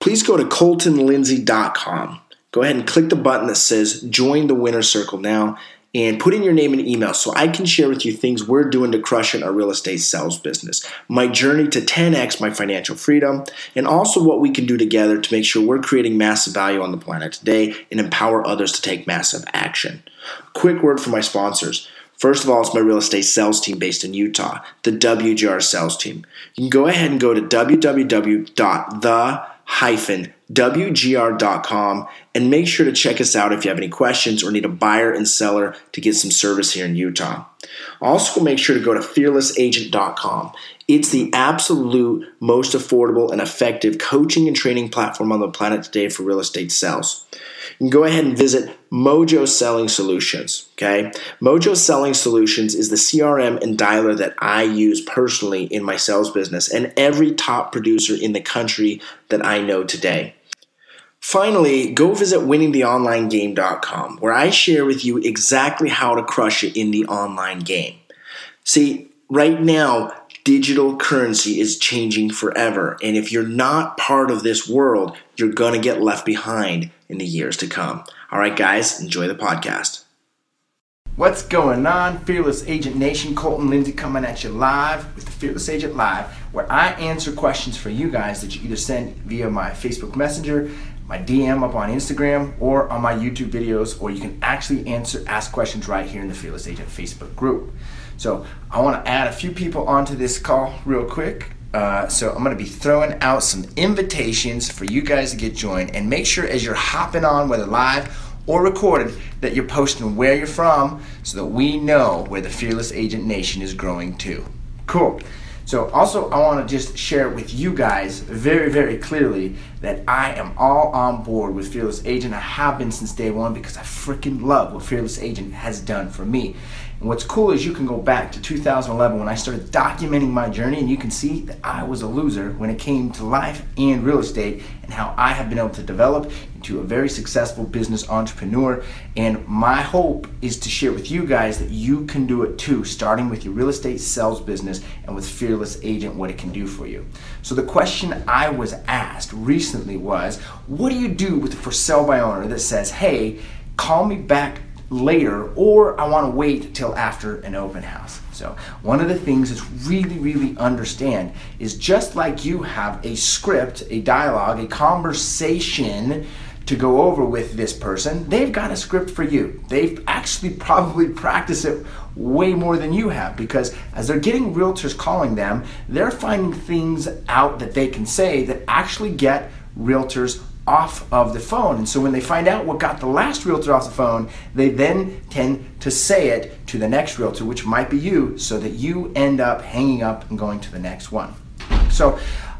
please go to coltonlindsay.com. Go ahead and click the button that says Join the Winner Circle now and put in your name and email so I can share with you things we're doing to crush in our real estate sales business, my journey to 10x my financial freedom, and also what we can do together to make sure we're creating massive value on the planet today and empower others to take massive action. Quick word from my sponsors. First of all, it's my real estate sales team based in Utah, the WGR sales team. You can go ahead and go to www.the wgr.com and make sure to check us out if you have any questions or need a buyer and seller to get some service here in Utah. Also, make sure to go to fearlessagent.com. It's the absolute most affordable and effective coaching and training platform on the planet today for real estate sales. You can go ahead and visit Mojo Selling Solutions. Okay, Mojo Selling Solutions is the CRM and dialer that I use personally in my sales business and every top producer in the country that I know today. Finally, go visit winningtheonlinegame.com where I share with you exactly how to crush it in the online game. See, right now, digital currency is changing forever, and if you're not part of this world, you're going to get left behind in the years to come. All right, guys, enjoy the podcast. What's going on, Fearless Agent Nation? Colton Lindsay coming at you live with the Fearless Agent Live, where I answer questions for you guys that you either send via my Facebook Messenger my DM up on Instagram or on my YouTube videos, or you can actually answer, ask questions right here in the Fearless Agent Facebook group. So I want to add a few people onto this call real quick. Uh, so I'm going to be throwing out some invitations for you guys to get joined, and make sure as you're hopping on, whether live or recorded, that you're posting where you're from, so that we know where the Fearless Agent Nation is growing to. Cool. So also I want to just share with you guys very, very clearly that I am all on board with Fearless Agent. I have been since day one because I freaking love what Fearless Agent has done for me. And what's cool is you can go back to 2011 when I started documenting my journey, and you can see that I was a loser when it came to life and real estate, and how I have been able to develop into a very successful business entrepreneur. And my hope is to share with you guys that you can do it too, starting with your real estate sales business and with Fearless Agent, what it can do for you. So, the question I was asked recently was what do you do with a for sale by owner that says, hey, call me back later or I want to wait till after an open house. So, one of the things that's really, really understand is just like you have a script, a dialogue, a conversation to go over with this person, they've got a script for you. They've actually probably practiced it way more than you have because as they're getting realtors calling them, they're finding things out that they can say that actually get realtors off of the phone. And so when they find out what got the last realtor off the phone, they then tend to say it to the next realtor, which might be you, so that you end up hanging up and going to the next one. So,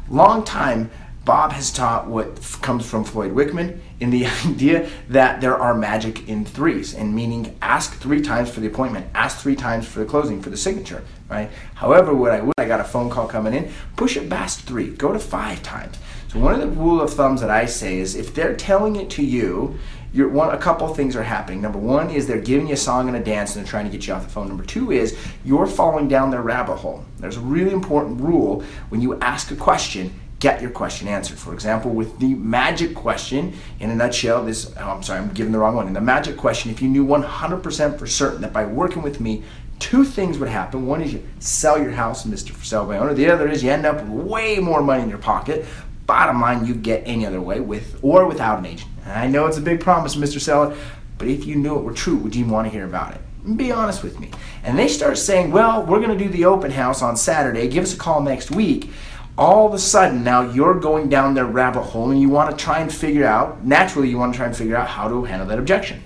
long time, Bob has taught what comes from Floyd Wickman in the idea that there are magic in threes, and meaning ask three times for the appointment, ask three times for the closing, for the signature, right? However, what I would, I got a phone call coming in, push it past three, go to five times. So one of the rule of thumbs that I say is if they're telling it to you, you're one a couple things are happening. Number one is they're giving you a song and a dance and they're trying to get you off the phone. Number two is you're falling down their rabbit hole. There's a really important rule when you ask a question, get your question answered. For example, with the magic question, in a nutshell, this oh, I'm sorry, I'm giving the wrong one. In the magic question, if you knew 100% for certain that by working with me, two things would happen. One is you sell your house, Mr. For Sale by Owner. The other is you end up with way more money in your pocket bottom line you get any other way with or without an agent. And I know it's a big promise, Mr. Seller, but if you knew it were true, would you want to hear about it? Be honest with me. And they start saying, well, we're going to do the open house on Saturday. Give us a call next week. All of a sudden, now you're going down their rabbit hole and you want to try and figure out, naturally, you want to try and figure out how to handle that objection.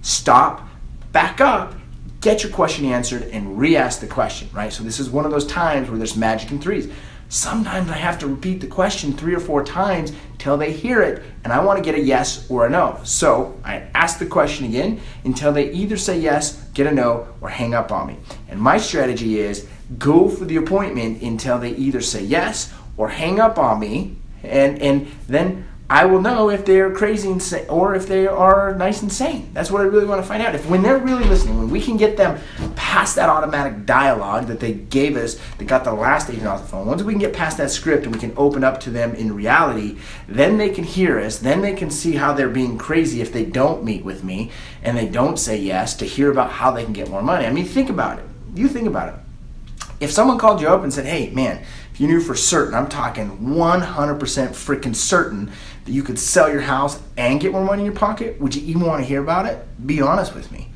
Stop, back up, get your question answered, and re ask the question, right? So, this is one of those times where there's magic in threes. Sometimes I have to repeat the question three or four times till they hear it, and I want to get a yes or a no. So I ask the question again until they either say yes, get a no, or hang up on me. And my strategy is go for the appointment until they either say yes or hang up on me, and, and then I will know if they're crazy insane or if they are nice and sane. That's what I really want to find out. If when they're really listening, when we can get them past that automatic dialogue that they gave us, that got the last agent off the phone. Once we can get past that script and we can open up to them in reality, then they can hear us. Then they can see how they're being crazy if they don't meet with me and they don't say yes to hear about how they can get more money. I mean, think about it. You think about it. If someone called you up and said, "Hey, man," if you knew for certain, I'm talking 100% freaking certain that you could sell your house and get more money in your pocket, would you even want to hear about it? Be honest with me.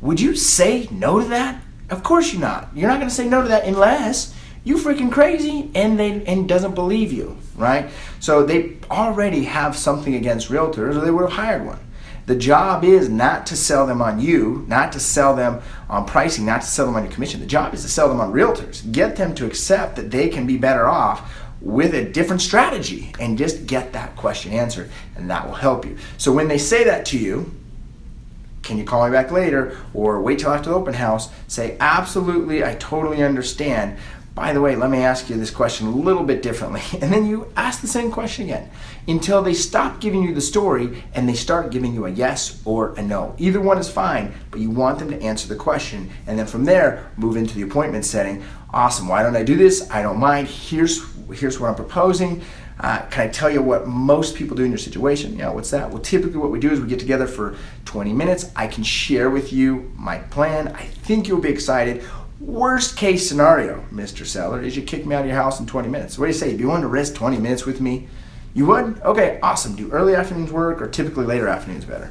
Would you say no to that? Of course you're not. You're not going to say no to that unless you freaking crazy and they and doesn't believe you, right? So they already have something against realtors or they would have hired one. The job is not to sell them on you, not to sell them on pricing, not to sell them on your commission. The job is to sell them on realtors. Get them to accept that they can be better off with a different strategy and just get that question answered, and that will help you. So when they say that to you, can you call me back later or wait till after the open house? Say, absolutely, I totally understand. By the way, let me ask you this question a little bit differently. And then you ask the same question again until they stop giving you the story and they start giving you a yes or a no. Either one is fine, but you want them to answer the question. And then from there, move into the appointment setting. Awesome. Why don't I do this? I don't mind. Here's here's what I'm proposing. Uh, can I tell you what most people do in your situation? Yeah, what's that? Well, typically what we do is we get together for 20 minutes. I can share with you my plan. I think you'll be excited. Worst case scenario, Mr. Seller, is you kick me out of your house in 20 minutes. What do you say? Do you want to risk 20 minutes with me? You would? Okay, awesome. Do early afternoons work or typically later afternoons better?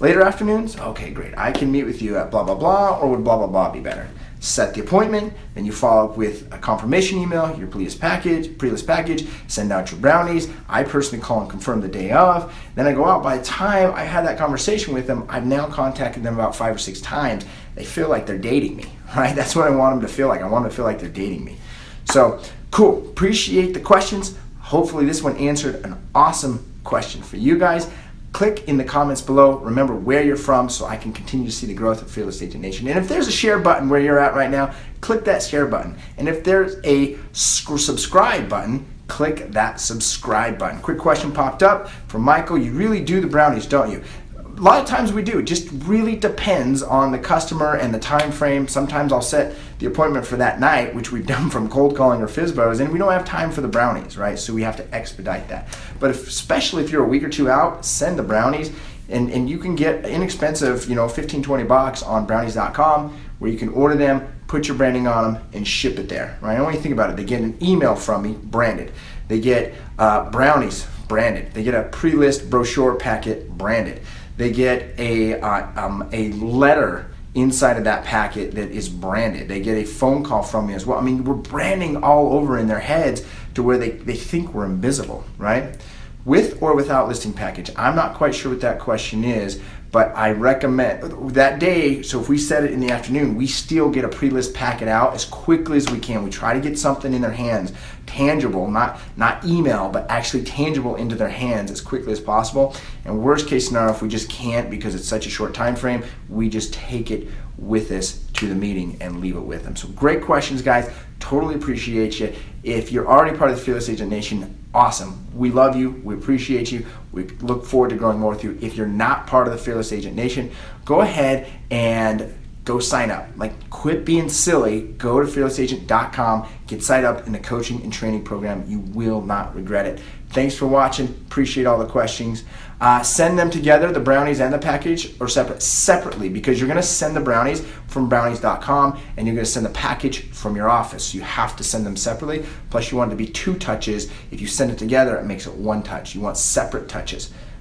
Later afternoons? Okay, great. I can meet with you at blah, blah, blah, or would blah, blah, blah be better? Set the appointment, then you follow up with a confirmation email, your pre-list package, pre-list package, send out your brownies. I personally call and confirm the day of. Then I go out. By the time I had that conversation with them, I've now contacted them about five or six times. They feel like they're dating me, right? That's what I want them to feel like. I want them to feel like they're dating me. So cool. Appreciate the questions. Hopefully this one answered an awesome question for you guys click in the comments below. Remember where you're from so I can continue to see the growth of Fearless Agent Nation. And if there's a share button where you're at right now, click that share button. And if there's a subscribe button, click that subscribe button. Quick question popped up from Michael. You really do the brownies, don't you? A lot of times we do. It just really depends on the customer and the time frame. Sometimes I'll set the appointment for that night, which we've done from cold calling or FSBOs, and we don't have time for the brownies, right? So we have to expedite that. But if, especially if you're a week or two out, send the brownies. And, and you can get inexpensive, you know, 15, 20 bucks on brownies.com where you can order them, put your branding on them, and ship it there, right? I to think about it. They get an email from me, branded. They get uh, brownies, branded. They get a pre-list brochure packet, branded. They get a, uh, um, a letter inside of that packet that is branded. They get a phone call from me as well. I mean, we're branding all over in their heads to where they, they think we're invisible, right? With or without listing package. I'm not quite sure what that question is, but I recommend that day. So if we set it in the afternoon, we still get a pre-list packet out as quickly as we can. We try to get something in their hands, tangible, not not email, but actually tangible into their hands as quickly as possible. And worst case scenario, if we just can't because it's such a short time frame, we just take it with us to the meeting and leave it with them. So great questions, guys. Totally appreciate you. If you're already part of the Fearless Agent Nation, awesome. We love you. We appreciate you. We look forward to growing more with you. If you're not part of the Fearless Agent Nation, go ahead and go sign up. Like, quit being silly. Go to fearlessagent.com, get signed up in the coaching and training program. You will not regret it. Thanks for watching. Appreciate all the questions. Uh, send them together, the brownies and the package, or separate separately because you're going to send the brownies from brownies.com and you're going to send the package from your office. You have to send them separately. Plus, you want it to be two touches. If you send it together, it makes it one touch. You want separate touches.